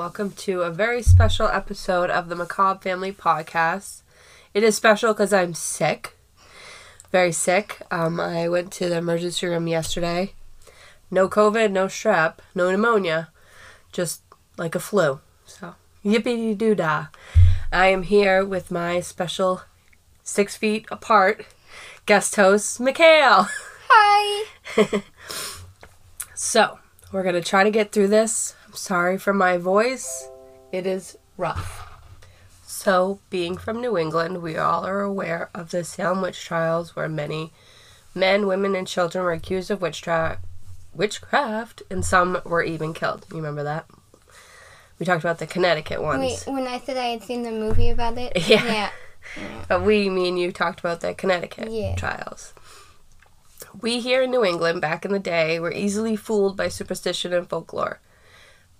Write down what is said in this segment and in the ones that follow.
welcome to a very special episode of the Macabre Family Podcast. It is special because I'm sick, very sick. Um, I went to the emergency room yesterday. No COVID, no strep, no pneumonia, just like a flu. So, yippee doo dah. I am here with my special six feet apart guest host, Mikhail. Hi. So, we're going to try to get through this. I'm sorry for my voice. It is rough. So, being from New England, we all are aware of the Salem witch trials where many men, women, and children were accused of witchcraft, witchcraft and some were even killed. You remember that? We talked about the Connecticut ones. Wait, when I said I had seen the movie about it? Yeah. Yeah. But we, me and you, talked about the Connecticut Yeah. trials. We here in New England back in the day were easily fooled by superstition and folklore.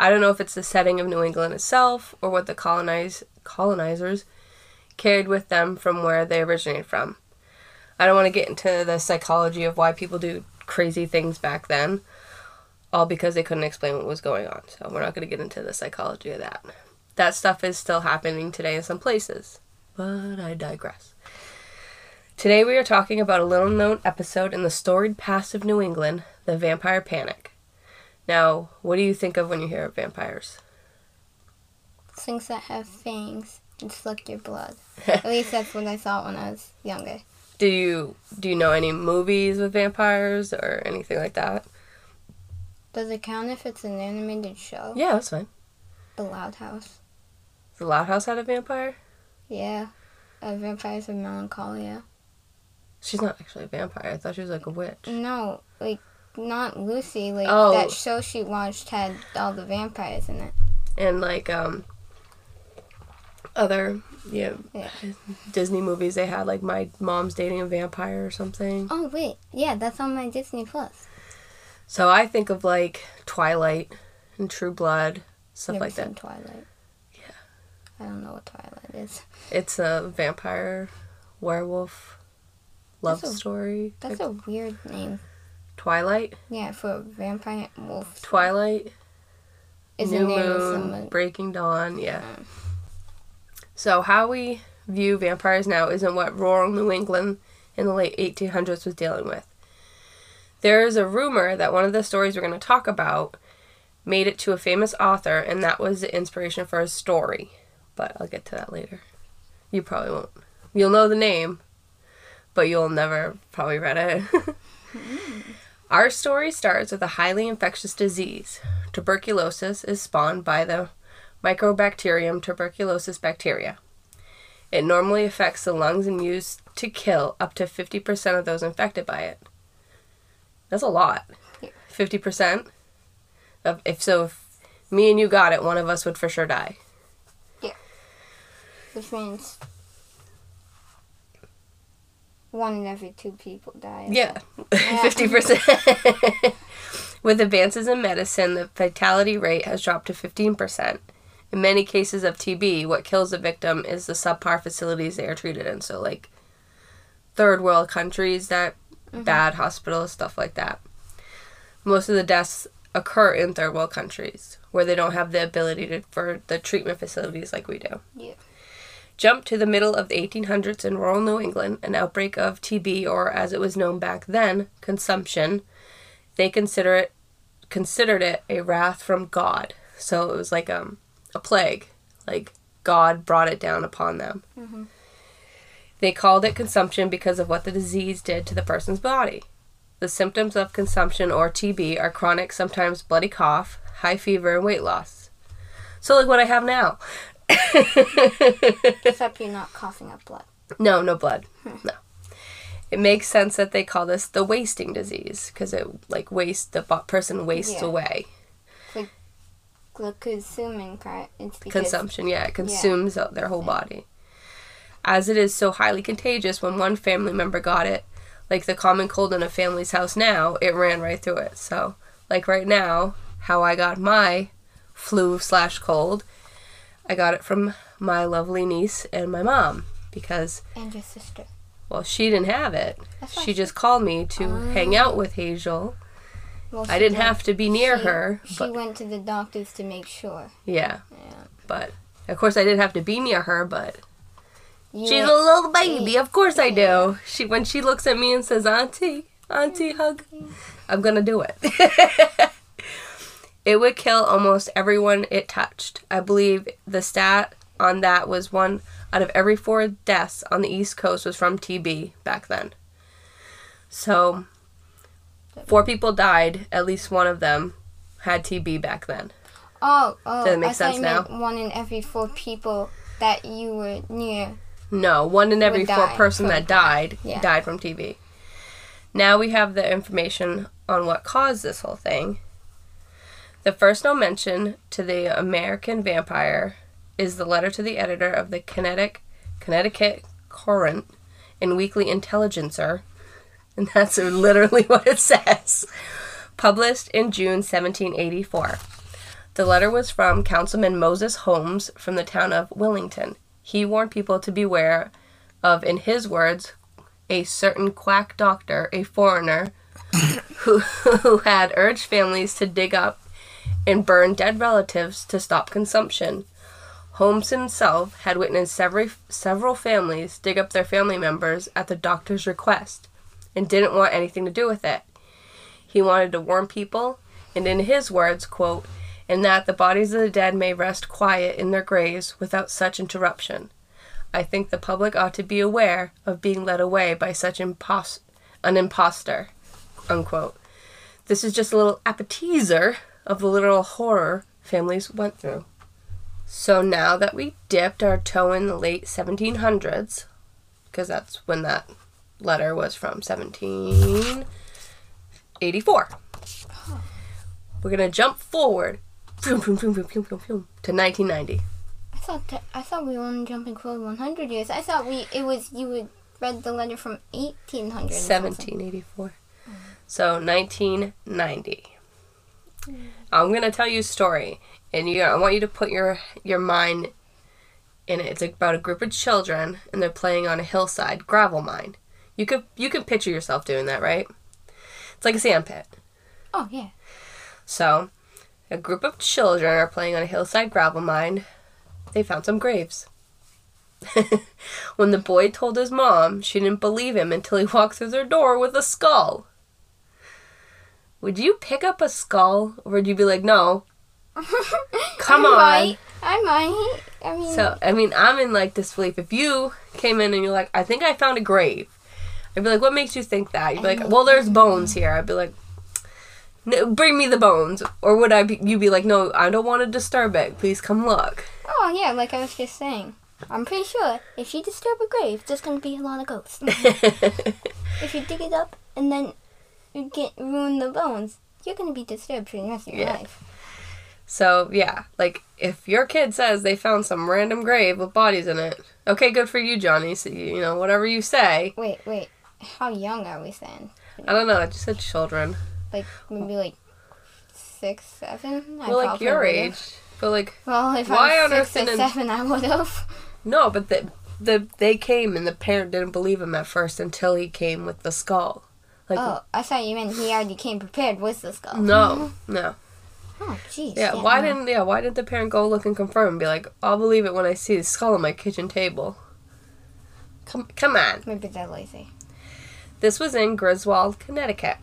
I don't know if it's the setting of New England itself or what the colonize, colonizers carried with them from where they originated from. I don't want to get into the psychology of why people do crazy things back then, all because they couldn't explain what was going on. So we're not going to get into the psychology of that. That stuff is still happening today in some places, but I digress. Today we are talking about a little known episode in the storied past of New England, the vampire panic. Now, what do you think of when you hear of vampires? Things that have fangs and suck your blood. At least that's what I thought when I was younger. Do you do you know any movies with vampires or anything like that? Does it count if it's an animated show? Yeah, that's fine. The Loud House. The Loud House had a vampire? Yeah. Uh, Vampires of Melancholia. She's not actually a vampire. I thought she was like a witch. No, like, not Lucy. Like, Oh. that show she watched had all the vampires in it. And like um other yeah, Yeah. Disney movies they had like my mom's dating a vampire or something. Oh, wait. Yeah, that's on my Disney Plus. So I think of like Twilight and True Blood, stuff Never like that. Twilight. Yeah. I don't know what Twilight is. It's a vampire werewolf love That's a- story. That's a weird name. Twilight, Yeah, for vampire wolf. Twilight, Is New Moon. Breaking Dawn. Yeah. Mm. So how we view vampires now isn't what rural New England in the late 1800s was dealing with. There is a rumor that one of the stories we're going to talk about made it to a famous author, and that was the inspiration for a story. But I'll get to that later. You probably won't. You'll know the name, but you'll never probably read it. Our story starts with a highly infectious disease. Tuberculosis is spawned by the Mycobacterium tuberculosis bacteria. It normally affects the lungs and used to kill up to 50% of those infected by it. That's a lot. Yeah. 50%? Of, if so, if me and you got it, one of us would for sure die. Yeah. Which means one in every two people die. Yeah, Yeah. 50%. With advances in medicine, the fatality rate has dropped to 15%. In many cases of TB, what kills the victim is the subpar facilities they are treated in. So, like third world countries, that mm-hmm. bad hospitals, stuff like that. Most of the deaths occur in third world countries where they don't have the ability to, for the treatment facilities like we do. Yeah. Jump to the middle of the 1800s in rural New England, an outbreak of TB, or as it was known back then, consumption. They consider it considered it a wrath from God. So it was like um, a plague, like God brought it down upon them. Mhm. They called it consumption because of what the disease did to the person's body. The symptoms of consumption or TB are chronic, sometimes bloody cough, high fever, and weight loss. So like what I have now. Except you're not coughing up blood. No, no blood. Hmm. No. It makes sense that they call this the wasting disease because it like waste the person wastes Yeah. away. The consuming. It's because Consumption, yeah, it consumes their whole body. As it is so highly contagious, when one family member got it, like the common cold in a family's house now, it ran right through it. So, like right now, how I got my flu slash cold, I got it from my lovely niece and my mom because and your sister. Well, she didn't have it. That's She just called me to oh. hang out with Hazel Well, I didn't went- have to be near she- her, She but went to the doctors to make sure. yeah, Yeah. but of course I didn't have to be near her, but You she's a little baby. Of course I do. She when she looks at me and says, "Auntie, Auntie, hug," I'm gonna do it. it would kill almost everyone it touched. I believe the stat on that was one out of every four deaths on the East Coast was from TB back then. So, four people died. At least one of them had TB back then. Oh, oh. Does it make I sense you now? one in every four people that you were near. No, one in every four person that died Yeah. died from TB. Now we have the information on what caused this whole thing. The first known mention to the American vampire is the letter to the editor of the Connecticut, Connecticut Courant and Weekly Intelligencer, and that's literally what it says. Published in June 1784. The letter was from Councilman Moses Holmes from the town of Willington. He warned people to beware of, in his words, a certain quack doctor, a foreigner, who, who had urged families to dig up and burn dead relatives to stop consumption. Holmes himself had witnessed several, several families dig up their family members at the doctor's request and didn't want anything to do with it. He wanted to warn people, and in his words, quote, in that the bodies of the dead may rest quiet in their graves without such interruption. I think the public ought to be aware of being led away by such impos- an impostor. Unquote. This is just a little appetizer of the literal horror families went through. So now that we dipped our toe in the late 1700s, because that's when that letter was from 1784, we're gonna jump forward phew, phew, phew, to 1990. I thought that, I thought we were only jumping forward 100 years. I thought we it was you would read the letter from 1800. or something. 1784. So 1990. Hmm. I'm gonna tell you a story, and you I want you to put your your mind in it. It's about a group of children, and they're playing on a hillside gravel mine. You could you can picture yourself doing that, right? It's like a sand pit. Oh yeah. So, a group of children are playing on a hillside gravel mine. They found some graves. when the boy told his mom, she didn't believe him until he walked through their door with a skull. Would you pick up a skull, or would you be like, no? Come I on. Might. I might. I mean. So, I mean, I'm in like disbelief. If you came in and you're like, I think I found a grave, I'd be like, what makes you think that? You'd be like, well, there's bones here. I'd be like, bring me the bones. Or would I be, you be like, no, I don't want to disturb it. Please come look. oh yeah, like I was just saying. I'm pretty sure if you disturb a grave, there's gonna be a lot of ghosts. if you dig it up and then you get ruin the bones, you're gonna be disturbed for the rest of your Yeah. life. so, yeah, like, if your kid says they found some random grave with bodies in it, okay, good for you, Johnny. So, you know, whatever you say. Wait, wait. How young are we saying? I don't know, I just said children. Like maybe like six, seven. I Well, like your age. But, like, Well, if Why I on was earth six or seven, I would have. no, but the, the they came and the parent didn't believe him at first until he came with the skull. Like, Oh, I thought you meant he already came prepared with the skull. no, no. Oh, jeez. Yeah, why no. didn't yeah, w't didn't the parent go look and confirm and be like, I'll believe it when I see the skull on my kitchen table. Come come on. Maybe they're lazy. This was in Griswold, Connecticut.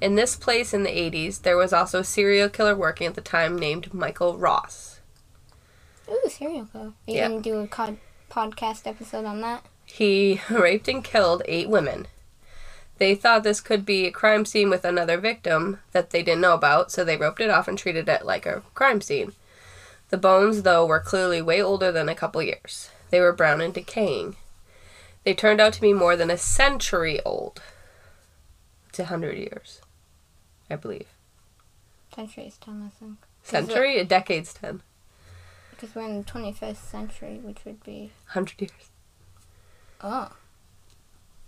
In this place in the 80s, there was also a serial killer working at the time named Michael Ross. Ooh, serial killer. Are you Yeah. gonna do a cod- podcast episode on that? He raped and killed eight women. They thought this could be a crime scene with another victim that they didn't know about, so they roped it off and treated it like a crime scene. The bones, though, were clearly way older than a couple years. They were brown and decaying. They turned out to be more than a century old. It's a hundred years, I believe. Century is ten, I think. Century? A decade's ten. Because we're in the twenty-first century, which would be Hundred years. oh.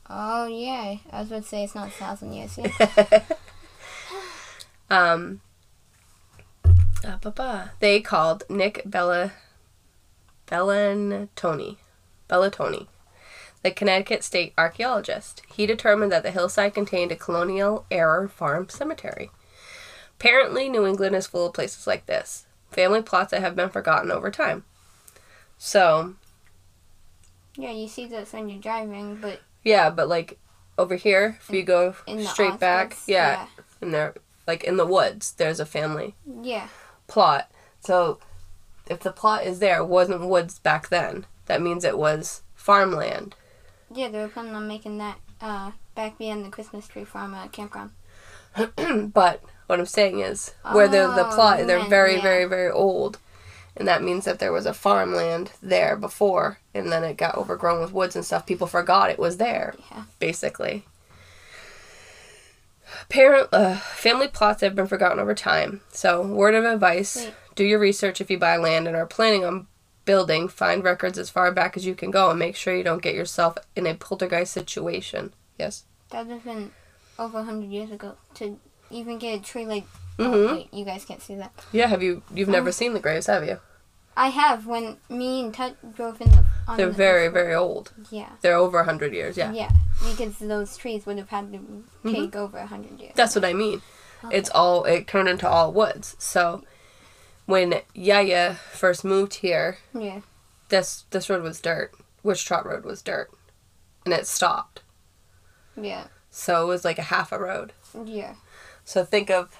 Oh yeah, I was about to say it's not a thousand years yet. um, uh, they called Nick Bella Bellantoni, Bellantoni, the Connecticut state archaeologist. He determined that the hillside contained a colonial era farm cemetery. Apparently, New England is full of places like this family plots that have been forgotten over time. So, Yeah, you see this when you're driving, but yeah, but like over here, if you go straight back, outskirts, yeah, and they're like in the woods, there's a family Yeah. plot. So, if the plot is there, wasn't woods back then. That means it was farmland. Yeah, they were planning on making that uh, back behind the Christmas tree farm uh, campground. but what I'm saying is, where the the Oh, plot, they're very, yeah. very, very old, and that means that there was a farmland there before, and then it got overgrown with woods and stuff. People forgot it was there, Yeah. basically. Parent, uh, family plots have been forgotten over time. So, word of advice: Wait. do your research if you buy land and are planning on building. Find records as far back as you can go, and make sure you don't get yourself in a poltergeist situation. Yes. That would have been over 100 years ago to even get a tree like. Mhm. Oh, wait, you guys can't see that. Yeah. Have you? You've never seen the graves, have you? I have when me and Tut drove in the. On They're the, very, very old. Yeah. They're over a hundred years. Yeah. Yeah, because those trees would have had to take over a 100 years. That's what I mean. Okay. It's all it turned into all woods. So when Yaya first moved here, Yeah. this this road was dirt. Witch Trot Road was dirt, and it stopped. Yeah. So it was like a half a road. Yeah. So think of,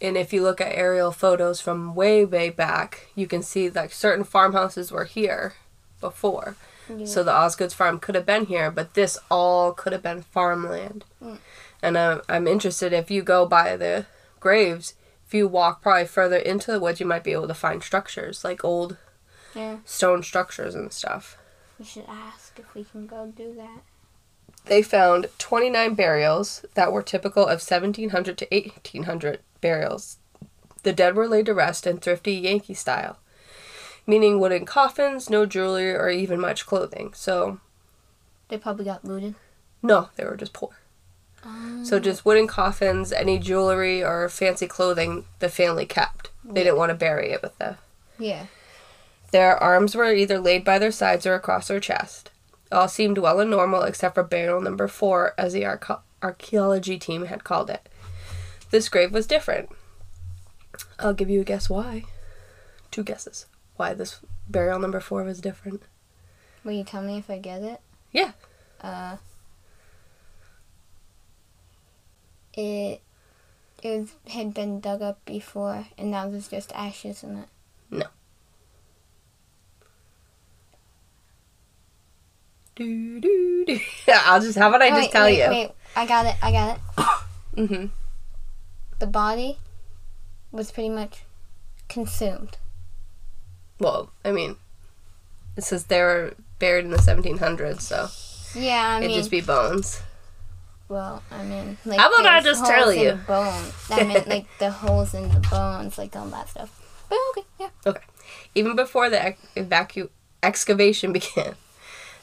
and if you look at aerial photos from way way back, you can see like certain farmhouses were here before. yeah. So the Osgoods farm could have been here, but this all could have been farmland. Mm. And I'm, I'm interested if you go by the graves, if you walk probably further into the woods, you might be able to find structures like old yeah. stone structures and stuff. We should ask if we can go do that. They found 29 burials that were typical of 1700 to 1800 burials. The dead were laid to rest in thrifty Yankee style, meaning wooden coffins, no jewelry, or even much clothing. So, They probably got looted. no, they were just poor. So oh. just wooden coffins, any jewelry or fancy clothing the family kept. They didn't want to bury it with the. Yeah. Their arms were either laid by their sides or across their chest. All seemed well and normal except for burial number four, as the archaeology team had called it. This grave was different. I'll give you a guess why. Two guesses. Why this burial number four was different. Will you tell me if I get it? Yeah. Uh. It. It was, had been dug up before, and now there's just ashes in it. Do, do, do. I'll just, how about I Oh, just wait, tell wait, you? Wait, I got it. I got it. Mm-hmm. The body was pretty much consumed. Well, I mean, it says they were buried in the 1700s, so Yeah, I it'd mean, just be bones. well, I mean, like How about I just tell you? the Bone. I meant like the holes in the bones, like all that stuff. But okay, yeah. Okay. Even before the evacu- excavation began,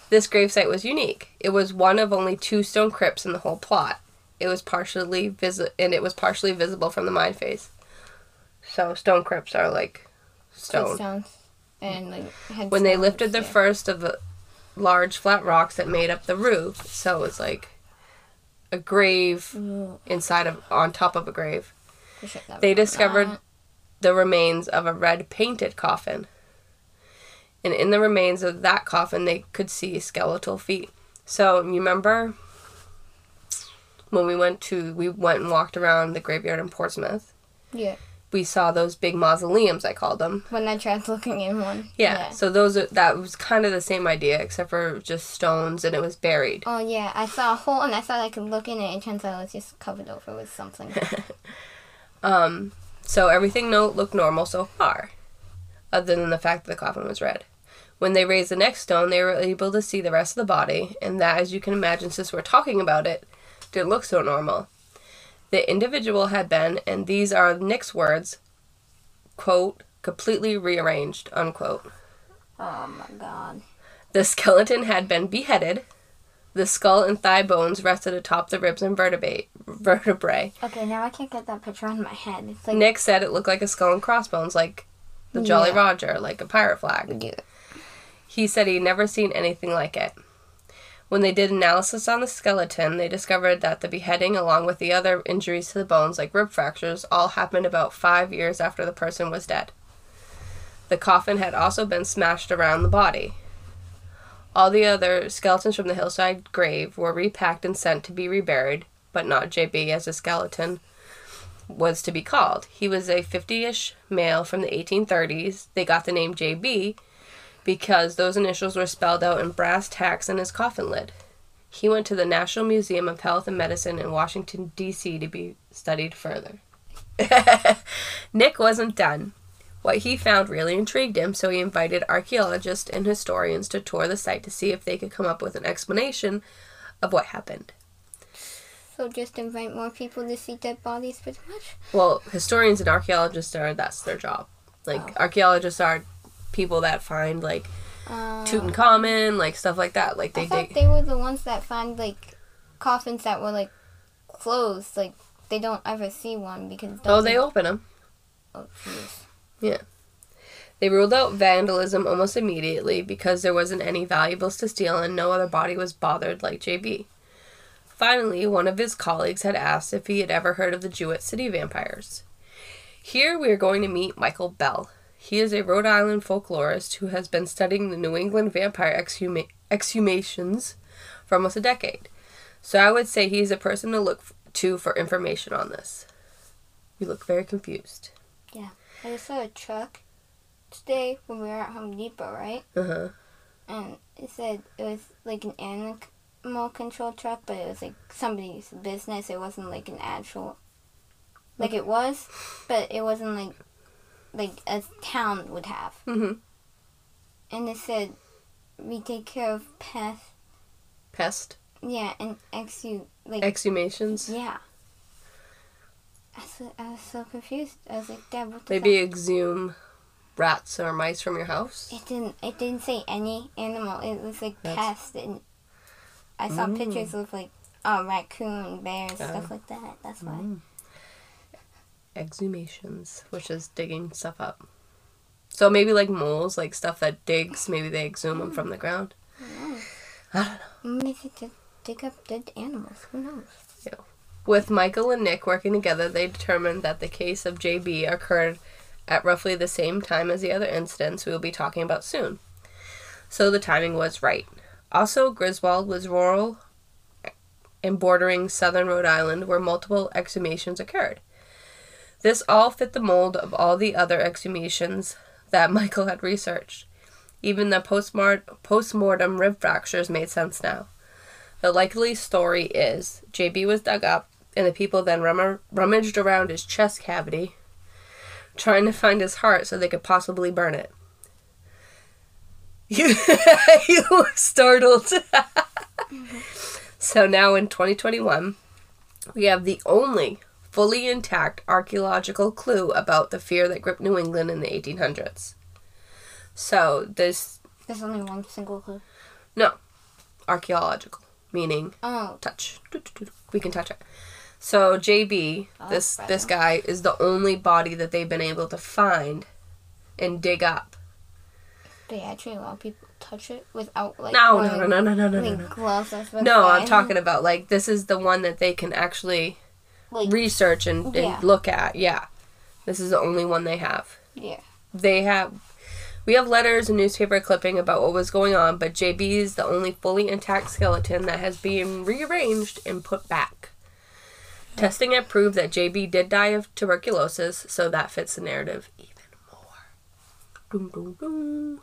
this gravesite was unique. It was one of only two stone crypts in the whole plot. It was partially visi- and it was partially visible from the mine face. So stone crypts are like stone. Stones. And like had When they lifted the yeah. first of the large flat rocks that made up the roof, so it was like a grave Ooh, inside of on top of a grave. we should never They discovered that. the remains of a red painted coffin. And in the remains of that coffin, they could see skeletal feet. So, you remember when we went to, we went and walked around the graveyard in Portsmouth? Yeah. We saw those big mausoleums, I called them. When I tried looking in one. Yeah. So those are, that was kind of the same idea, except for just stones and it was buried. Oh yeah, I saw a hole and I thought I could look in it. It turns out it was just covered over with something. Um, so everything no looked normal so far, other than the fact that the coffin was red. When they raised the next stone, they were able to see the rest of the body, and that, as you can imagine, since we're talking about it, didn't look so normal. The individual had been, and these are Nick's words, quote, completely rearranged, unquote. oh my god. The skeleton had been beheaded. The skull and thigh bones rested atop the ribs and vertebrae. vertebrae. Okay, now I can't get that picture on my head. It's like Nick said it looked like a skull and crossbones, like the Jolly Yeah. Roger, like a pirate flag. Yeah. He said he'd never seen anything like it. When they did analysis on the skeleton, they discovered that the beheading, along with the other injuries to the bones, like rib fractures, all happened about five years after the person was dead. The coffin had also been smashed around the body. All the other skeletons from the hillside grave were repacked and sent to be reburied, but not JB as a skeleton was to be called. He was a 50 ish male from the 1830s. They got the name JB because those initials were spelled out in brass tacks on his coffin lid. He went to the National Museum of Health and Medicine in Washington, D.C. to be studied further. Nick wasn't done. What he found really intrigued him, so he invited archaeologists and historians to tour the site to see if they could come up with an explanation of what happened. So just invite more people to see dead bodies, pretty much. Well, historians and archaeologists are that's their job. Like Oh. archaeologists are people that find like Uh, Tutankhamun, like stuff like that. Like I they thought dig. they were the ones that find like coffins that were like closed. Like they don't ever see one because Oh, they open them. Oh, jeez. Yeah. They ruled out vandalism almost immediately because there wasn't any valuables to steal and no other body was bothered like JB. Finally, one of his colleagues had asked if he had ever heard of the Jewett City vampires. Here we are going to meet Michael Bell. He is a Rhode Island folklorist who has been studying the New England vampire exhuma- exhumations for almost a decade. So I would say he's a person to look f- to for information on this. You look very confused. Yeah. I just saw a truck today when we were at Home Depot, right? Uh huh. And it said it was like an animal control truck, but it was like somebody's business. It wasn't like an actual. Like it was, but it wasn't like like a town would have. Mm-hmm. And it said, "We take care of pest." Pest Yeah, and exu like exhumations. yeah. I was, so- I was so confused. I was like, Dad, what Maybe exhume rats or mice from your house. It didn't. It didn't say any animal. It was like That's- pest, and I saw Mm. pictures of like uh, raccoon, bears, Oh. stuff like that. That's why. Mm. Exhumations, which is digging stuff up. So maybe like moles, like stuff that digs, maybe they exhume them from the ground. I don't know. Maybe they could dig up dead animals. Who knows? Yeah. With Michael and Nick working together, they determined that the case of JB occurred at roughly the same time as the other incidents we will be talking about soon. So the timing was right. Also, Griswold was rural and bordering southern Rhode Island where multiple exhumations occurred. This all fit the mold of all the other exhumations that Michael had researched. Even the postmort- post-mortem rib fractures made sense now. The likely story is JB was dug up, and the people then rum- rummaged around his chest cavity, trying to find his heart so they could possibly burn it. You, you were startled. so now in 2021, we have the only fully intact archaeological clue about the fear that gripped New England in the 1800s. So this There's only one single clue. No. Archaeological, meaning Oh, touch. We can touch it. So JB, Oh, this this guy is the only body that they've been able to find and dig up. They actually allow people to touch it without like No, no, wearing, no, no, no, no, no, no. like No, gloves. No I'm talking about like this is the one that they can actually like research and, and Yeah. look at. Yeah. This is the only one they have. yeah. They have we have letters and newspaper clipping about what was going on, but JB is the only fully intact skeleton that has been rearranged and put back. Testing had proved that JB did die of tuberculosis, so that fits the narrative even more. Dum, dum, dum.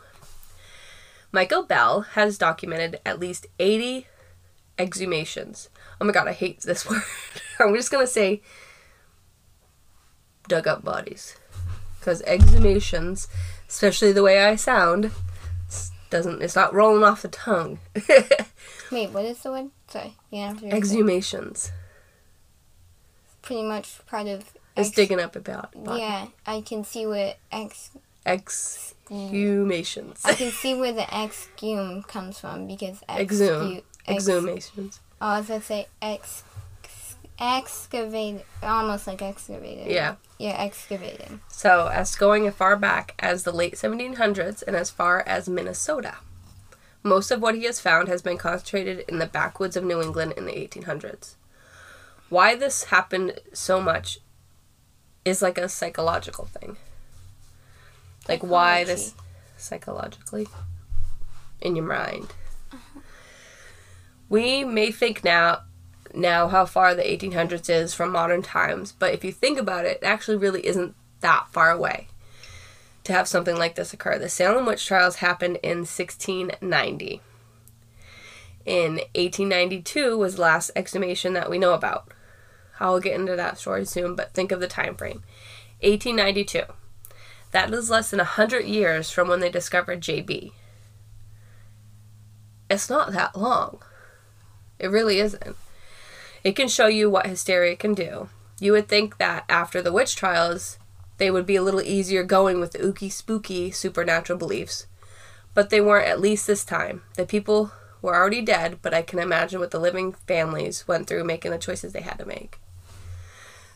Michael Bell has documented at least 80 exhumations. Oh my god, I hate this word. I'm just gonna say dug up bodies. Because exhumations, especially the way I sound, doesn't it's not rolling off the tongue. Wait, what is the word? Sorry, you have to repeat. exhumations. Pretty much part of. It's digging up about. body. Yeah, I can see where ex. Exhumations. I can see where the exhume comes from because Exhume. exhu- ex- Exhumations. Oh, I was gonna say ex, excavate, almost like excavated. Yeah. Yeah, excavating. So, as going as far back as the late 1700s and as far as Minnesota. Most of what he has found has been concentrated in the backwoods of New England in the 1800s. Why this happened so much is like a psychological thing. Like why this psychologically in your mind. We may think now now how far the 1800s is from modern times, but if you think about it, it actually really isn't that far away to have something like this occur. The Salem witch trials happened in 1690. In 1892 was the last exhumation that we know about. I'll get into that story soon, but think of the time frame. 1892. That is less than 100 years from when they discovered JB. It's not that long. It really isn't. It can show you what hysteria can do. You would think that after the witch trials, they would be a little easier going with the ooky spooky supernatural beliefs. But they weren't at least this time. The people were already dead, but I can imagine what the living families went through making the choices they had to make.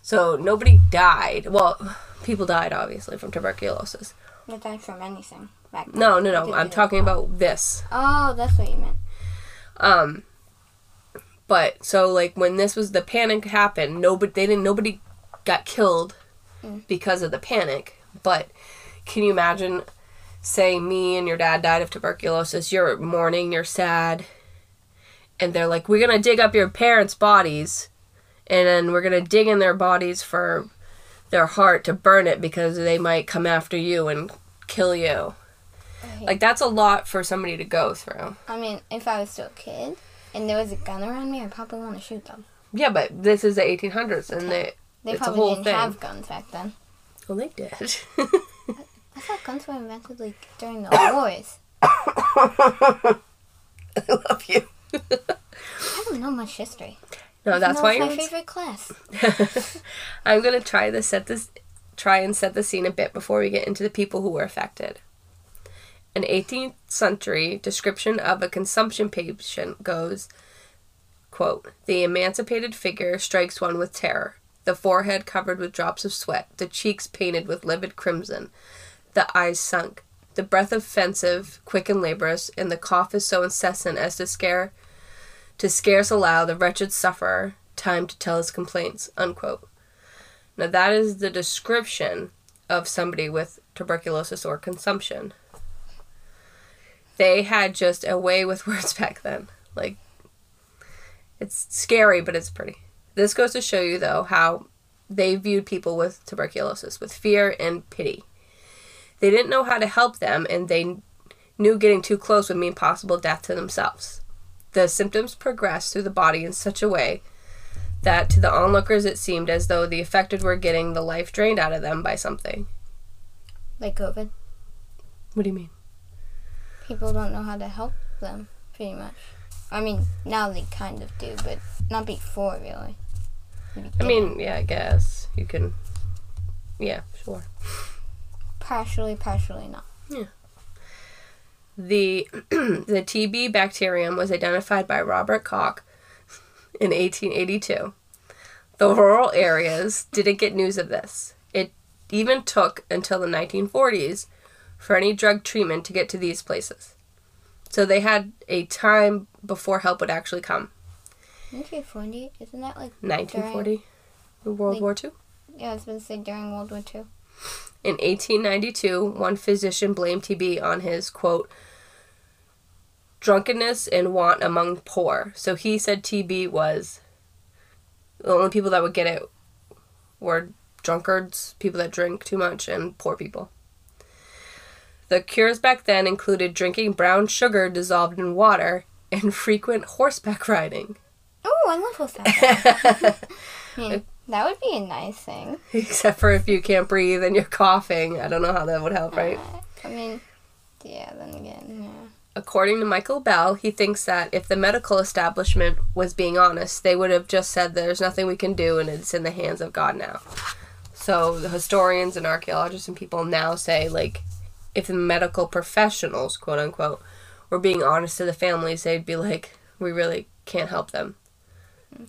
So nobody died. Well, people died obviously from tuberculosis. They died from anything back then. No, no, no. I'm talking about this. Oh, that's what you meant. Um but so like when this was the panic happened, nobody they didn't nobody got killed Mm. because of the panic. But can you imagine say me and your dad died of tuberculosis, you're mourning, you're sad, and they're like, We're gonna dig up your parents' bodies and then we're gonna dig in their bodies for their heart to burn it because they might come after you and kill you. Like that's a lot for somebody to go through. I mean, if I was still a kid and there was a gun around me, I'd probably want to shoot them. Yeah, but this is the 1800s, and they They It's a probably didn't thing. have guns back then. well they did. I thought guns were invented like during the wars. I love you. I don't know much history. No, that's why my favorite class. I'm gonna try to set this, try and set the scene a bit before we get into the people who were affected. An 18th century description of a consumption patient goes, quote, The emancipated figure strikes one with terror, the forehead covered with drops of sweat, the cheeks painted with livid crimson, the eyes sunk, the breath offensive, quick and laborious, and the cough is so incessant as to scare to scarce allow the wretched sufferer time to tell his complaints, unquote. Now that is the description of somebody with tuberculosis or consumption. They had just a way with words back then. Like it's scary, but it's pretty. This goes to show you though how they viewed people with tuberculosis with fear and pity. They didn't know how to help them and they knew getting too close would mean possible death to themselves. The symptoms progressed through the body in such a way that to the onlookers it seemed as though the affected were getting the life drained out of them by something. Like COVID. What do you mean? People don't know how to help them, pretty much. I mean, now they kind of do, but not before, really. I mean, yeah, I guess you can. Yeah, sure. partially, partially not. The the TB bacterium was identified by Robert Koch in 1882. The rural areas didn't get news of this. It even took until the 1940s for any drug treatment to get to these places. So they had a time before help would actually come. 1940, isn't that like 1940, World like- War II. Yeah, I was going to say during World War II. In 1892, one physician blamed TB on his quote drunkenness and want among poor. So he said TB was the only people that would get it were drunkards, people that drink too much, and poor people. The cures back then included drinking brown sugar dissolved in water and frequent horseback riding. Oh, I love horseback. I mean, that would be a nice thing. Except for if you can't breathe and you're coughing. I don't know how that would help, right? Uh, I mean, yeah, then again, yeah. According to Michael Bell, he thinks that if the medical establishment was being honest, they would have just said there's nothing we can do and it's in the hands of God now. So the historians and archaeologists and people now say, like, if the medical professionals, quote unquote, were being honest to the families, they'd be like, we really can't help them.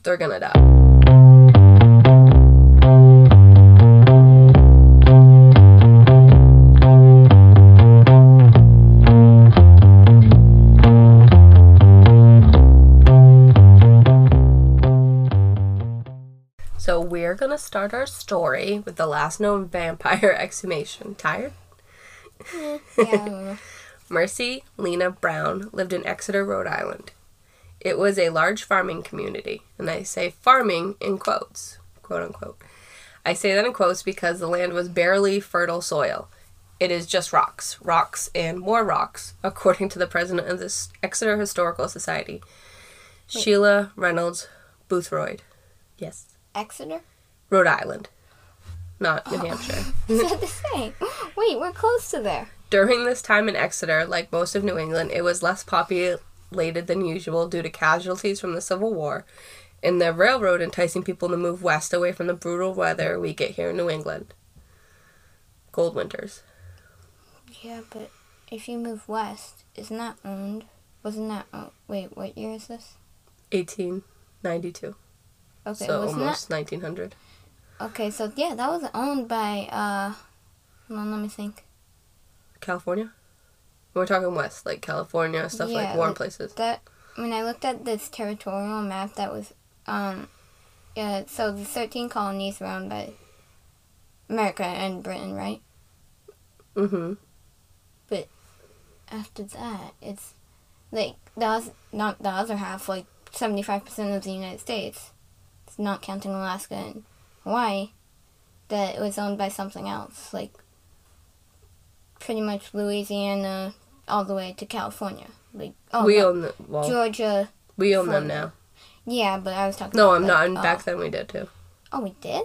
They're gonna die. Start our story with the last known vampire exhumation. Tired? Mm, yeah, I. Mercy Lena Brown lived in Exeter, Rhode Island. It was a large farming community, and I say farming in quotes, quote unquote. I say that in quotes because the land was barely fertile soil. It is just rocks, rocks, and more rocks, according to the president of the Exeter Historical Society, Sheila Reynolds Boothroyd. Yes. Exeter? Rhode Island, not New oh. Hampshire. Said the same. Wait, we're close to there. During this time in Exeter, like most of New England, it was less populated than usual due to casualties from the Civil War and the railroad enticing people to move west away from the brutal weather we get here in New England. Cold winters. Yeah, but if you move west, isn't that owned? Wasn't that owned? Wait, what year is this? 1892. Okay, so almost 1900. Okay, so yeah, that was owned by, uh, on, let me think. California? We're talking west, like California, stuff like warm like- places. That, when I looked at this territorial map that was, um, yeah, so the 13 colonies were owned by America and Britain, right? Mm-hmm. But after that, it's like the not the other half, like seventy five percent of the United States. It's not counting Alaska and Hawaii. That it was owned by something else, like pretty much Louisiana all the way to California. Like oh we no, own the, well, Georgia. we own them now. Yeah, but I was talking. No, I'm like, not. And oh. back then we did too. Oh, we did.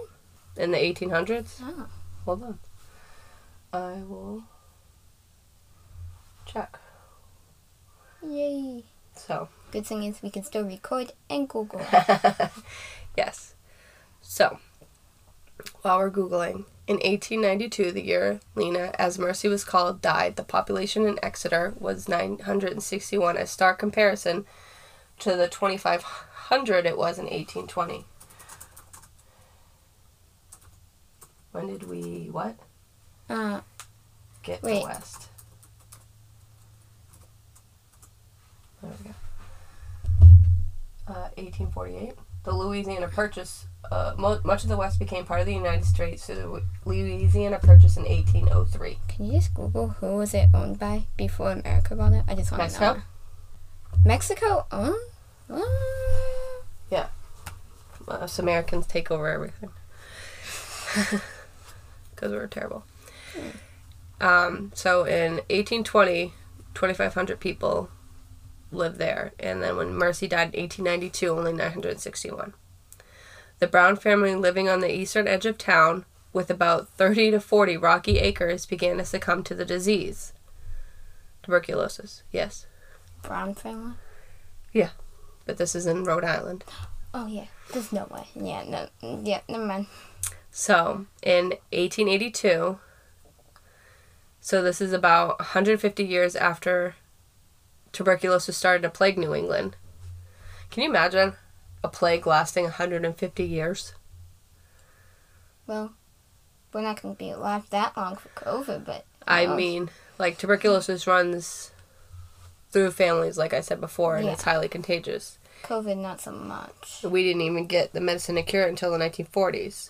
In the 1800s. Oh. Hold on. I will check. Yay! So, Good thing is we can still record and Google. yes. So, we're Googling, in 1892, the year Lena, as Mercy was called, died, the population in Exeter was 961, a stark comparison to the 2,500 it was in 1820. When did we, what? Uh, Get Wait. to West. There we go. Uh, 1848. The Louisiana Purchase. Uh, mo- much of the West became part of the United States through the Louisiana Purchase in 1803. Can you just Google who was it owned by before America bought it? I just want to know. Mexico? Mexico owned? Uh, Us Americans take over everything. Because we're terrible. Um, so in 1820, 2,500 people lived there. And then when Mercy died in 1892, only 961. The Brown family living on the eastern edge of town with about 30 to 40 rocky acres began to succumb to the disease. Tuberculosis, yes. Brown family? Yeah, but this is in Rhode Island. Oh, yeah. There's no way. Yeah, no. Yeah, never mind. So, in 1882, so this is about 150 years after tuberculosis started to plague New England. Can you imagine a plague lasting 150 years? Well, we're not going to be alive that long for COVID, but. I mean, like tuberculosis runs through families, like I said before, and Yeah. it's highly contagious. COVID, not so much. We didn't even get the medicine to cure it until the 1940s.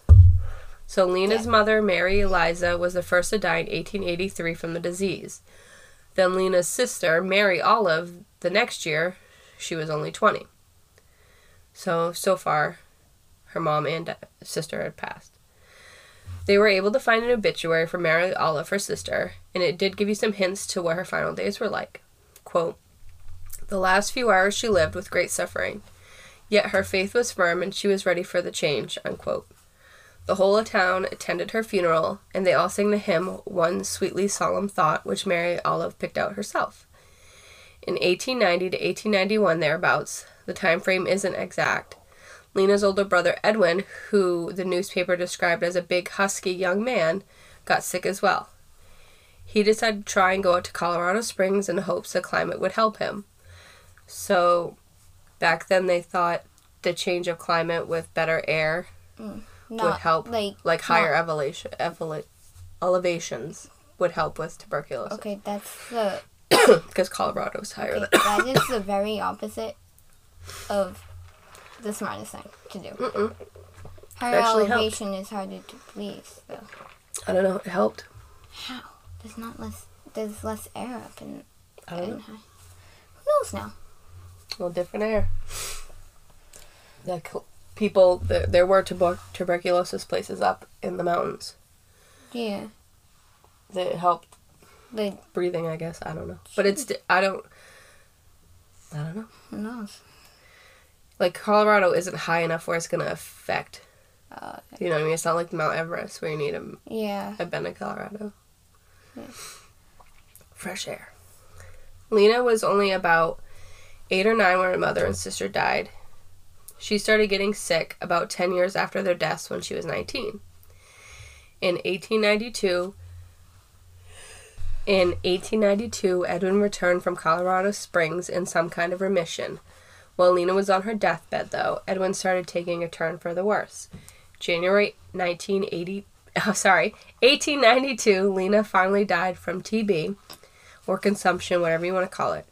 So Lena's mother, Mary Eliza, was the first to die in 1883 from the disease. Then Lena's sister, Mary Olive, the next year, she was only 20. So, so far, her mom and sister had passed. They were able to find an obituary for Mary Olive, her sister, and it did give you some hints to what her final days were like. Quote, the last few hours she lived with great suffering. Yet her faith was firm and she was ready for the change. Unquote. The whole town attended her funeral, and they all sang the hymn One Sweetly Solemn Thought, which Mary Olive picked out herself. In 1890 to 1891, thereabouts, the time frame isn't exact, Lena's older brother Edwin, who the newspaper described as a big, husky young man, got sick as well. He decided to try and go out to Colorado Springs in hopes the climate would help him. So, back then they thought the change of climate with better air mm. Not help. Like, like higher elevation, eleva- elevations would help with tuberculosis okay, that's the. because Colorado's higher. Okay, than that is the very opposite of the smartest thing to do. Her actually helped. elevation is harder to please, though. I don't know. It helped. How? There's not less. There's less air up in, I don't know. high. Who knows now? Well, different air. The people, there, there were tuber- tuberculosis places up in the mountains Yeah. that helped like breathing. I guess I don't know, but it's I don't. I don't know. who knows? Like Colorado isn't high enough where it's gonna affect. Uh, You know what I mean? It's not like Mount Everest where you need a yeah. I've been to Colorado. Yeah. Fresh air. Lena was only about eight or nine when her mother and sister died. She started getting sick about 10 years after their deaths when she was 19. In 1892, in 1892, Edwin returned from Colorado Springs in some kind of remission. While Lena was on her deathbed, though, Edwin started taking a turn for the worse. January 1980, oh, sorry, 1892, Lena finally died from TB, or consumption, whatever you want to call it.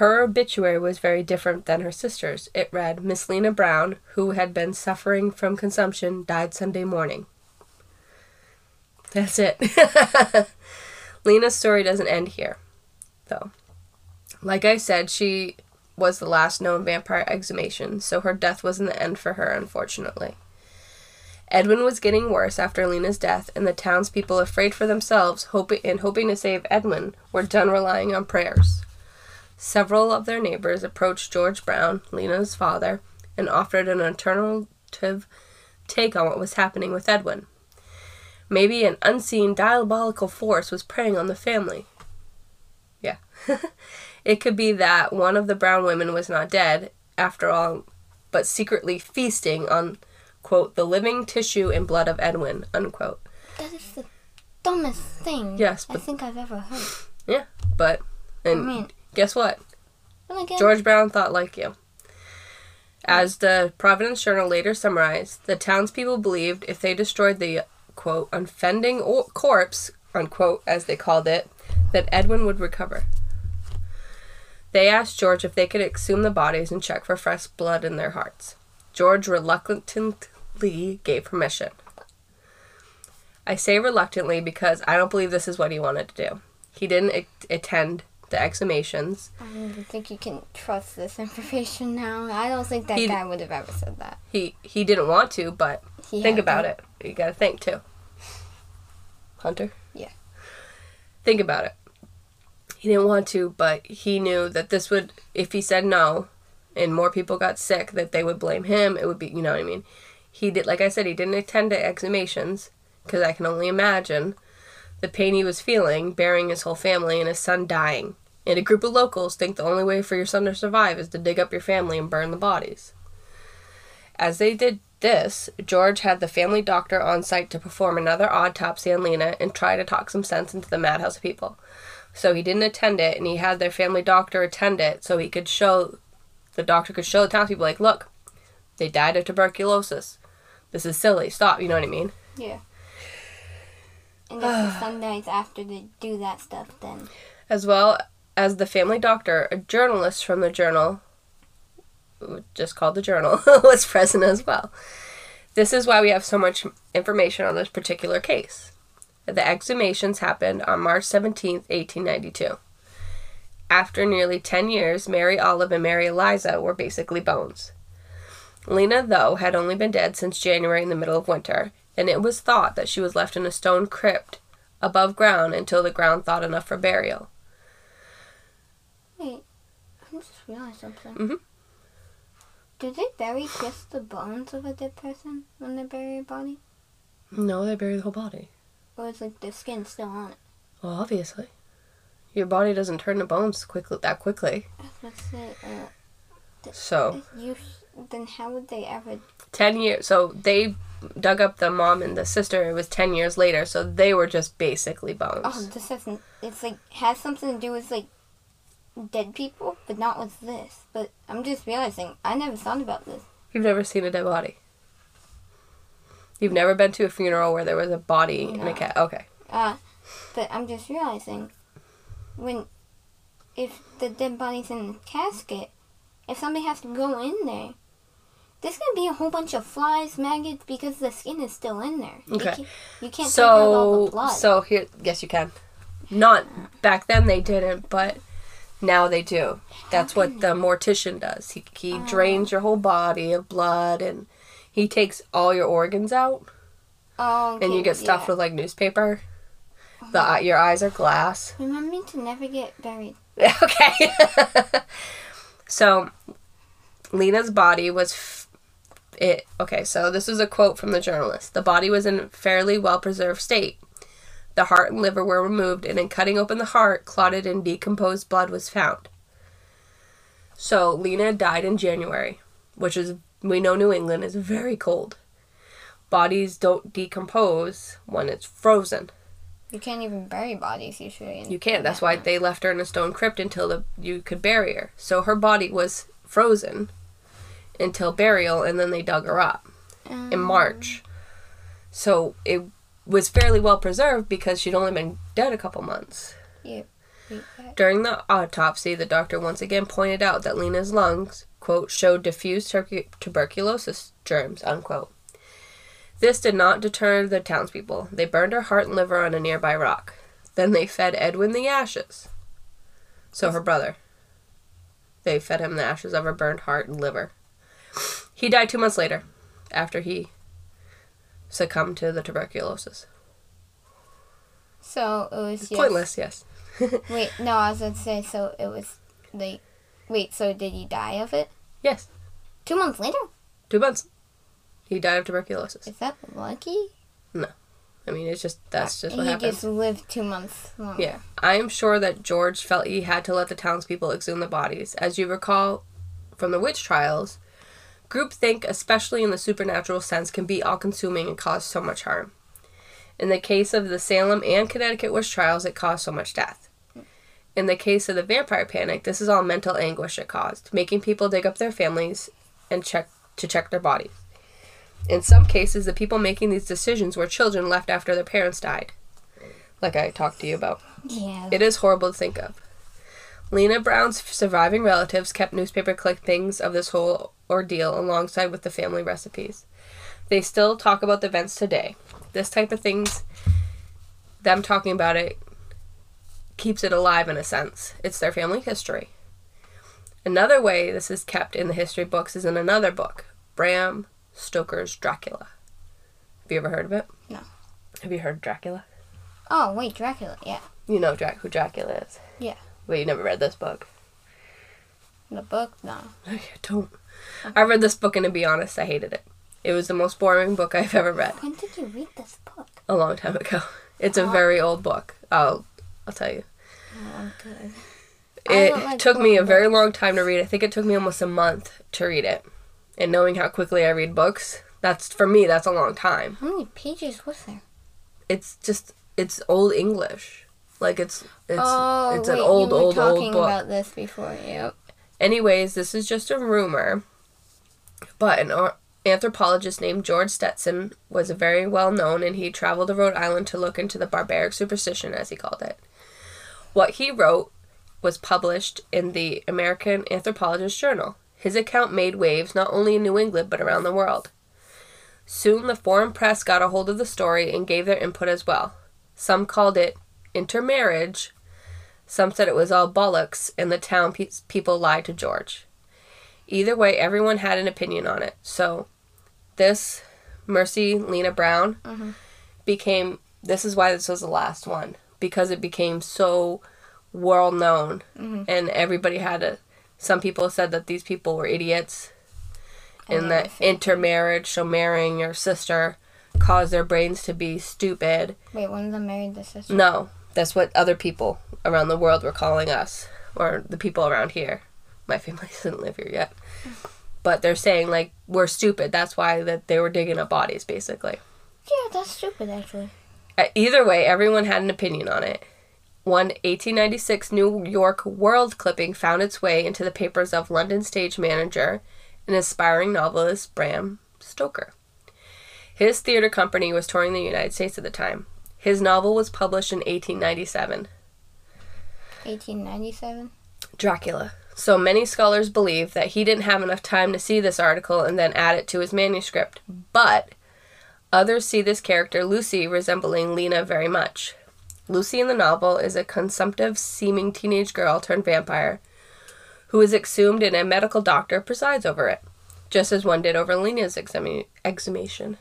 Her obituary was very different than her sister's. It read, Miss Lena Brown, who had been suffering from consumption, died Sunday morning. That's it. Lena's story doesn't end here, though. Like I said, she was the last known vampire exhumation, so her death wasn't the end for her, unfortunately. Edwin was getting worse after Lena's death, and the townspeople, afraid for themselves hoping, and hoping to save Edwin, were done relying on prayers. Several of their neighbors approached George Brown, Lena's father, and offered an alternative take on what was happening with Edwin. Maybe an unseen diabolical force was preying on the family. Yeah. it could be that one of the brown women was not dead, after all, but secretly feasting on, quote, the living tissue and blood of Edwin, unquote. That is the dumbest thing Yes, I think I've ever heard. Yeah, but, and I mean, guess what? again, George Brown thought like you. As the Providence Journal later summarized, the townspeople believed if they destroyed the, quote, unfending or- corpse, unquote, as they called it, that Edwin would recover. They asked George if they could exhume the bodies and check for fresh blood in their hearts. George reluctantly gave permission. I say reluctantly because I don't believe this is what he wanted to do. He didn't attend the exhumations. I don't even think you can trust this information now. I don't think that He- guy would have ever said that. He he didn't want to, but He think about to. it. You gotta think too. Hunter? Yeah. Think about it. He didn't want to, but he knew that this would, if he said no and more people got sick, that they would blame him. It would be, you know what I mean? He did, like I said, he didn't attend to exhumations because I can only imagine the pain he was feeling burying his whole family and his son dying. And a group of locals think the only way for your son to survive is to dig up your family and burn the bodies. As they did this, George had the family doctor on site to perform another autopsy on Lena and try to talk some sense into the madhouse people. So he didn't attend it, and he had their family doctor attend it so he could show, the doctor could show the townspeople, like, look, they died of tuberculosis. This is silly. Stop. You know what I mean? Yeah. And if the son after they do that stuff, then As well as the family doctor, a journalist from the journal, just called the journal, was present as well. This is why we have so much information on this particular case. The exhumations happened on March 17th, 1892. After nearly 10 years, Mary Olive and Mary Eliza were basically bones. Lena, though, had only been dead since January in the middle of winter, and it was thought that she was left in a stone crypt above ground until the ground thawed enough for burial. wait, I just realized something. Mm-hmm. Do they bury just the bones of a dead person when they bury a body, No, they bury the whole body. or is like the skin still on it? Well, obviously. Your body doesn't turn to bones quickly that quickly. That's it. Uh, So, you then how would they ever? 10 years. So, they dug up the mom and the sister. It was 10 years later. So, they were just basically bones. Oh, this hasn't. It's like has something to do with like dead people, but not with this. But I'm just realizing I never thought about this. You've never seen a dead body. You've never been to a funeral where there was a body in a No. cat. Okay. Uh, but I'm just realizing when if the dead body's in the casket, if somebody has to go in there, There's gonna be a whole bunch of flies, maggots, because the skin is still in there. Okay. can't, you can't take out all So the blood. so here yes you can. Not back then they didn't, but now they do. That's what the mortician does. He he Oh. drains your whole body of blood and he takes all your organs out oh, and you get stuffed yeah. with like newspaper. The uh-huh. your eyes are glass. Remember me to never get buried. okay. so, Lena's body was. It okay. So this is a quote from the journalist. The body was in fairly well preserved state. The heart and liver were removed, and in cutting open the heart, clotted and decomposed blood was found. So Lena died in January, which is we know New England is very cold. Bodies don't decompose when it's frozen. You can't even bury bodies usually. You can't. That's why they left her in a stone crypt until the, you could bury her. So her body was frozen until burial, and then they dug her up in Um, March. So it was fairly well preserved because she'd only been dead a couple months. Yeah. During the autopsy, the doctor once again pointed out that Lena's lungs, quote, showed diffuse tur- tuberculosis germs, unquote. This did not deter the townspeople. They burned her heart and liver on a nearby rock. Then they fed Edwin the ashes. So her brother. They fed him the ashes of her burned heart and liver. He died two months later, after he succumbed to the tuberculosis. So it was just, Pointless, yes. Wait, no, I was going to say. So it was like, wait. So did he die of it? Yes, Two months later? two months. He died of tuberculosis. Is that lucky? No. I mean, it's just that's just what he happens. just lived two months longer. Yeah, I am sure that George felt he had to let the townspeople exhume the bodies. As you recall from the witch trials, groupthink, especially in the supernatural sense, can be all-consuming and cause so much harm. In the case of the Salem and Connecticut witch trials, it caused so much death. In the case of the vampire panic, this is all mental anguish it caused, making people dig up their families and check to check their bodies. In some cases, the people making these decisions were children left after their parents died, like I talked to you about. Yeah. It is horrible to think of. Lena Brown's surviving relatives kept newspaper clippings of this whole ordeal alongside with the family recipes. They still talk about the events today. This type of things, them talking about it, keeps it alive in a sense. It's their family history. Another way this is kept in the history books is in another book, Bram Stoker's Dracula. Have you ever heard of it? No. Have you heard of Dracula? oh wait, Dracula. Yeah. You know Drac- who Dracula is. But you never read this book. The book. No. I don't. I read this book and to be honest, I hated it. It was the most boring book I've ever read. When did you read this book? A long time ago. It's a Oh. very old book. I'll I'll tell you. Oh, good. It like took me a very long time to read. I think it took me almost a month to read it. And knowing how quickly I read books, that's for me that's a long time. How many pages was there? It's just it's old English. Like it's it's oh, it's wait, an old you were old talking old book. about this before. Yep. Anyways, this is just a rumor, but an or- anthropologist named George Stetson was a very well known, and he traveled to Rhode Island to look into the barbaric superstition, as he called it. What he wrote was published in the American Anthropologist Journal. His account made waves not only in New England but around the world. Soon, the foreign press got a hold of the story and gave their input as well. Some called it intermarriage, some said it was all bollocks, and the town pe- people lied to George. Either way, everyone had an opinion on it. So, this Mercy Lena Brown Mhm. became. This is why this was the last one because it became so world known, Mhm. and everybody had a. Some people said that these people were idiots, and And that intermarriage, so marrying your sister, caused their brains to be stupid. Wait, one of them married the sister. No, that's what other people around the world were calling us, or the people around here. My family doesn't live here yet, but they're saying like we're stupid. That's why that they were digging up bodies, basically. Yeah, that's stupid actually. Uh, Either way, everyone had an opinion on it. One 1896 New York World clipping found its way into the papers of London stage manager and aspiring novelist Bram Stoker. His theater company was touring the United States at the time. His novel was published in 1897. 1897. Dracula. So many scholars believe that he didn't have enough time to see this article and then add it to his manuscript, but others see this character, Lucy, resembling Lena very much. Lucy in the novel is a consumptive seeming teenage girl turned vampire who is exhumed and a medical doctor presides over it, just as one did over Lena's exhum- exhumation.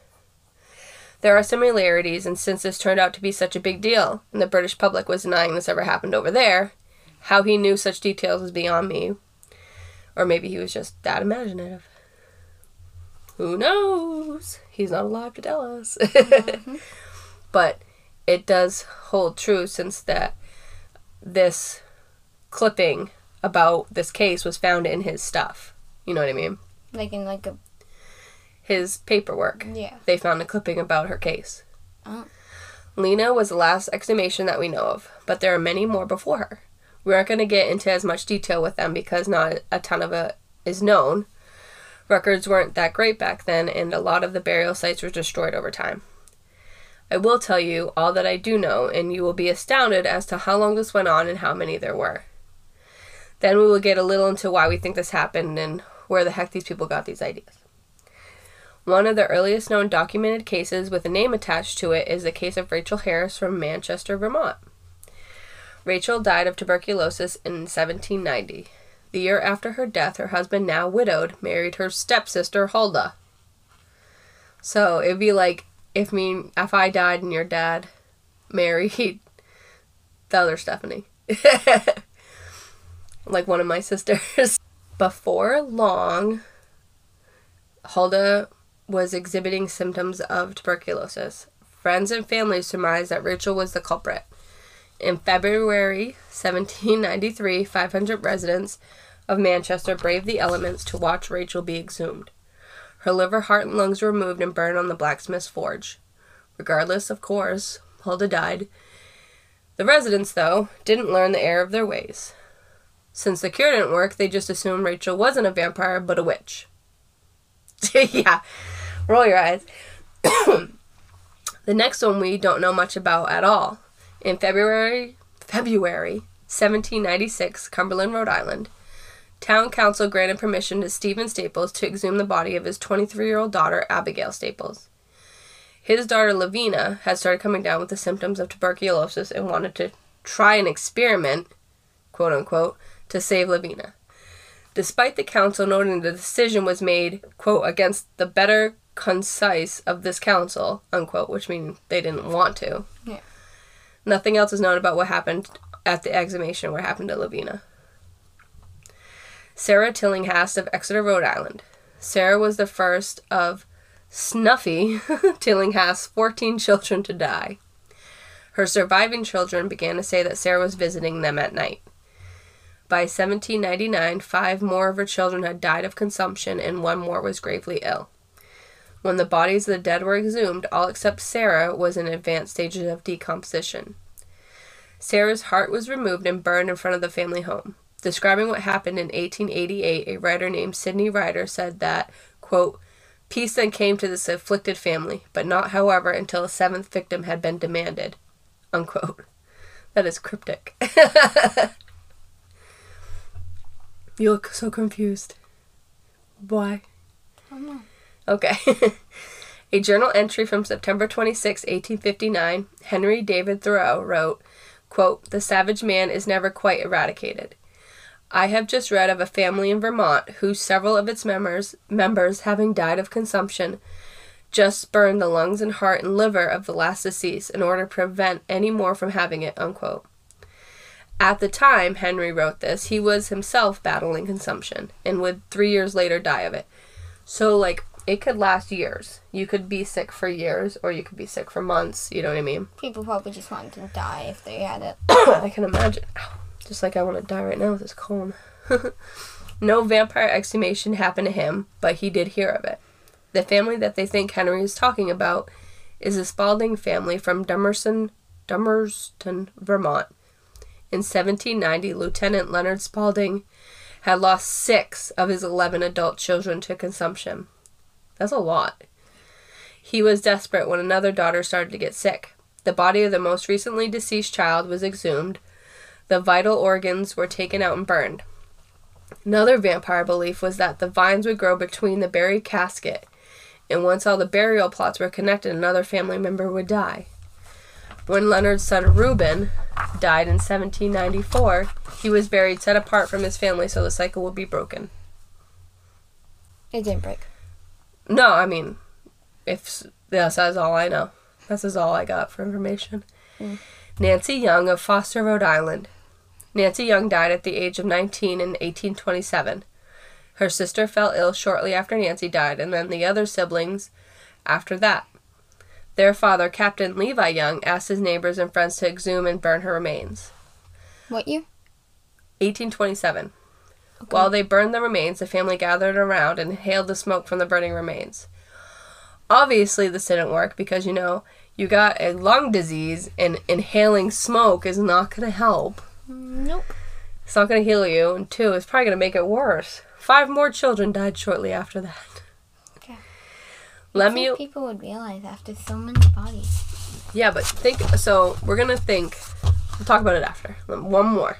There are similarities, and since this turned out to be such a big deal, and the British public was denying this ever happened over there, how he knew such details is beyond me. Or maybe he was just that imaginative. Who knows? He's not alive to tell us. But it does hold true since that this clipping about this case was found in his stuff. You know what I mean? Like in like a his paperwork. Yeah. They found a clipping about her case. Oh. Lena was the last exhumation that we know of, but there are many more before her. We aren't going to get into as much detail with them because not a ton of it is known. Records weren't that great back then, and a lot of the burial sites were destroyed over time. I will tell you all that I do know, and you will be astounded as to how long this went on and how many there were. Then we will get a little into why we think this happened and where the heck these people got these ideas. One of the earliest known documented cases with a name attached to it is the case of Rachel Harris from Manchester, Vermont. Rachel died of tuberculosis in 1790. The year after her death, her husband, now widowed, married her stepsister Huldah. So it'd be like if me if I died and your dad married the other Stephanie. like one of my sisters. Before long, Huldah was exhibiting symptoms of tuberculosis. Friends and family surmised that Rachel was the culprit. In February 1793, 500 residents of Manchester braved the elements to watch Rachel be exhumed. Her liver, heart, and lungs were removed and burned on the blacksmith's forge. Regardless, of course, Huldah died. The residents, though, didn't learn the error of their ways. Since the cure didn't work, they just assumed Rachel wasn't a vampire, but a witch. yeah, roll your eyes. the next one we don't know much about at all. In February, February 1796, Cumberland, Rhode Island, town council granted permission to Stephen Staples to exhume the body of his 23-year-old daughter, Abigail Staples. His daughter, Lavina, had started coming down with the symptoms of tuberculosis and wanted to try an experiment, quote unquote, to save Lavina. Despite the council noting the decision was made, quote, against the better concise of this council, unquote, which means they didn't want to. Yeah. Nothing else is known about what happened at the exhumation, what happened to Lavina. Sarah Tillinghast of Exeter, Rhode Island. Sarah was the first of Snuffy Tillinghast's 14 children to die. Her surviving children began to say that Sarah was visiting them at night. By 1799, five more of her children had died of consumption and one more was gravely ill. When the bodies of the dead were exhumed, all except Sarah was in advanced stages of decomposition. Sarah's heart was removed and burned in front of the family home. Describing what happened in 1888, a writer named Sidney Rider said that, quote, Peace then came to this afflicted family, but not, however, until a seventh victim had been demanded. Unquote. That is cryptic. you look so confused. Why? I don't know. Okay. a journal entry from September 26, 1859, Henry David Thoreau wrote, quote, The savage man is never quite eradicated. I have just read of a family in Vermont who several of its members, members having died of consumption, just burned the lungs and heart and liver of the last deceased in order to prevent any more from having it. Unquote. At the time Henry wrote this, he was himself battling consumption and would three years later die of it. So, like, it could last years. You could be sick for years, or you could be sick for months. You know what I mean? People probably just wanted to die if they had it. I can imagine. Just like I want to die right now with this cold. no vampire exhumation happened to him, but he did hear of it. The family that they think Henry is talking about is a Spalding family from Dummerston, Dummerston, Vermont. In 1790, Lieutenant Leonard Spalding had lost six of his 11 adult children to consumption. That's a lot. He was desperate when another daughter started to get sick. The body of the most recently deceased child was exhumed, the vital organs were taken out and burned. Another vampire belief was that the vines would grow between the buried casket, and once all the burial plots were connected, another family member would die. When Leonard's son Reuben died in 1794, he was buried set apart from his family so the cycle would be broken. It didn't break. No, I mean, if yes, that's all I know. This is all I got for information. Mm. Nancy Young of Foster, Rhode Island. Nancy Young died at the age of 19 in 1827. Her sister fell ill shortly after Nancy died, and then the other siblings after that. Their father, Captain Levi Young, asked his neighbors and friends to exhume and burn her remains. What year? 1827. Okay. While they burned the remains, the family gathered around and inhaled the smoke from the burning remains. Obviously, this didn't work because, you know, you got a lung disease and inhaling smoke is not going to help. Nope. It's not going to heal you. And two, it's probably going to make it worse. Five more children died shortly after that. Okay. Let me. people would realize after so many bodies. Yeah, but think. So we're going to think. We'll talk about it after. One more.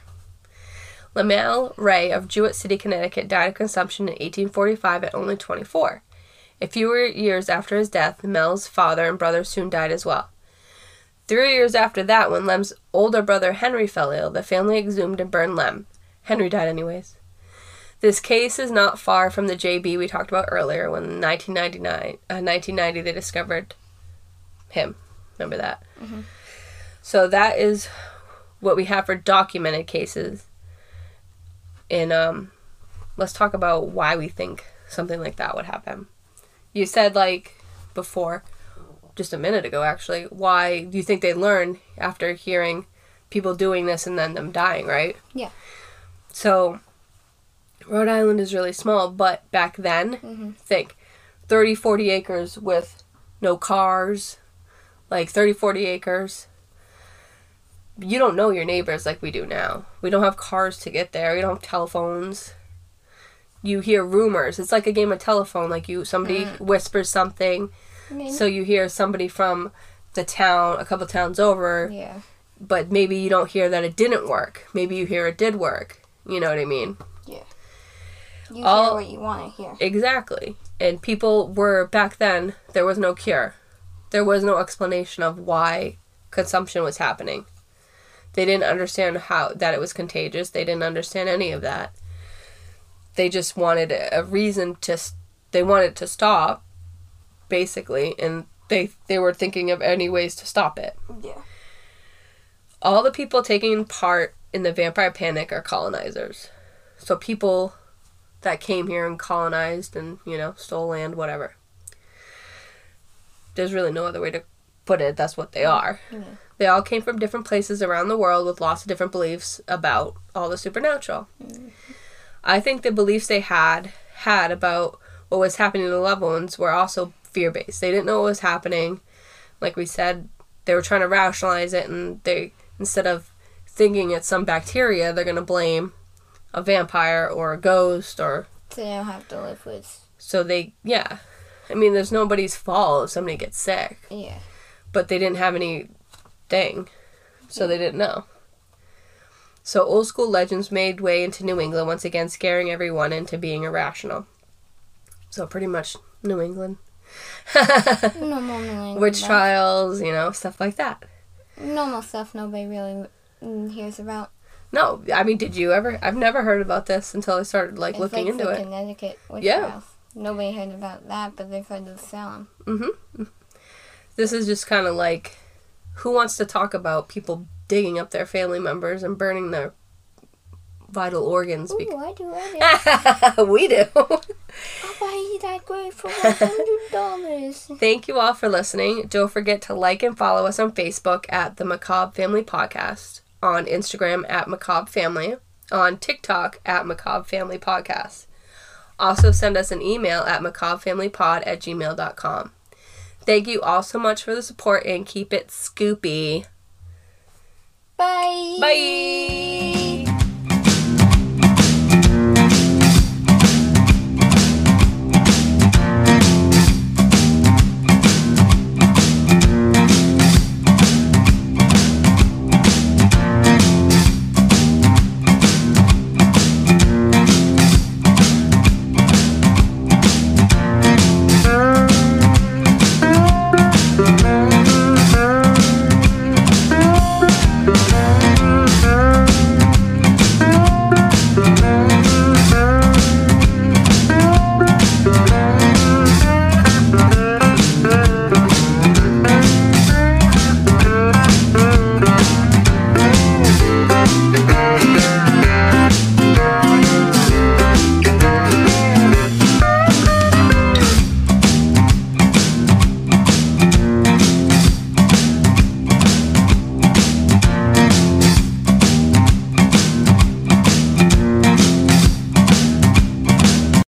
Lemuel Ray of Jewett City, Connecticut died of consumption in 1845 at only 24. A few years after his death, Mel's father and brother soon died as well. Three years after that, when Lem's older brother Henry fell ill, the family exhumed and burned Lem. Henry died anyways. This case is not far from the JB we talked about earlier when in 1999, uh, 1990 they discovered him. Remember that? So that is what we have for documented cases. And um, let's talk about why we think something like that would happen. You said like before, just a minute ago actually, why do you think they learn after hearing people doing this and then them dying, right? Yeah. So Rhode Island is really small, but back then, Mhm. think 30, 40 acres with no cars, like 30, 40 acres. You don't know your neighbors like we do now. We don't have cars to get there. We don't have telephones. You hear rumors. It's like a game of telephone. Like you, somebody mm. whispers something, so you hear somebody from the town, a couple towns over, yeah. but maybe you don't hear that it didn't work. Maybe you hear it did work. You know what I mean? Yeah. You all- hear what you want to hear. Exactly. And people were back then there was no cure. There was no explanation of why consumption was happening. They didn't understand how that it was contagious. They didn't understand any of that. They just wanted a reason to they wanted to stop basically and they they were thinking of any ways to stop it. Yeah. All the people taking part in the vampire panic are colonizers. So people that came here and colonized and, you know, stole land, whatever. There's really no other way to put it. That's what they mm-hmm. are. Yeah. They all came from different places around the world with lots of different beliefs about all the supernatural. I think the beliefs they had had about what was happening to the loved ones were also fear based. They didn't know what was happening. Like we said, they were trying to rationalize it, and they instead of thinking it's some bacteria, they're gonna blame a vampire or a ghost or So they don't have to live with. so they yeah. I mean, there's nobody's fault if somebody gets sick, Yeah. but they didn't have any thing, so they didn't know. So old school legends made way into New England once again, scaring everyone into being irrational. So pretty much New England, Normal New England witch trials, you know, stuff like that. Normal stuff nobody really hears about. No, I mean, did you ever? I've never heard about this until I started like It's looking like into it. Connecticut witch Yeah. trials. Nobody heard about that, but they've heard of Salem. Mm-hmm. This is just kind of like, who wants to talk about people digging up their family members and burning their vital organs? Ooh, I do, I do. we do. I'll buy you that grave for one hundred dollars. Thank you all for listening. Don't forget to like and follow us on Facebook at the Macabre Family Podcast, on Instagram at Macabre Family, on TikTok at Macabre Family Podcast. Also, send us an email at macabrefamilypod at gmail.com. Thank you all so much for the support and keep it scoopy. Bye. Bye.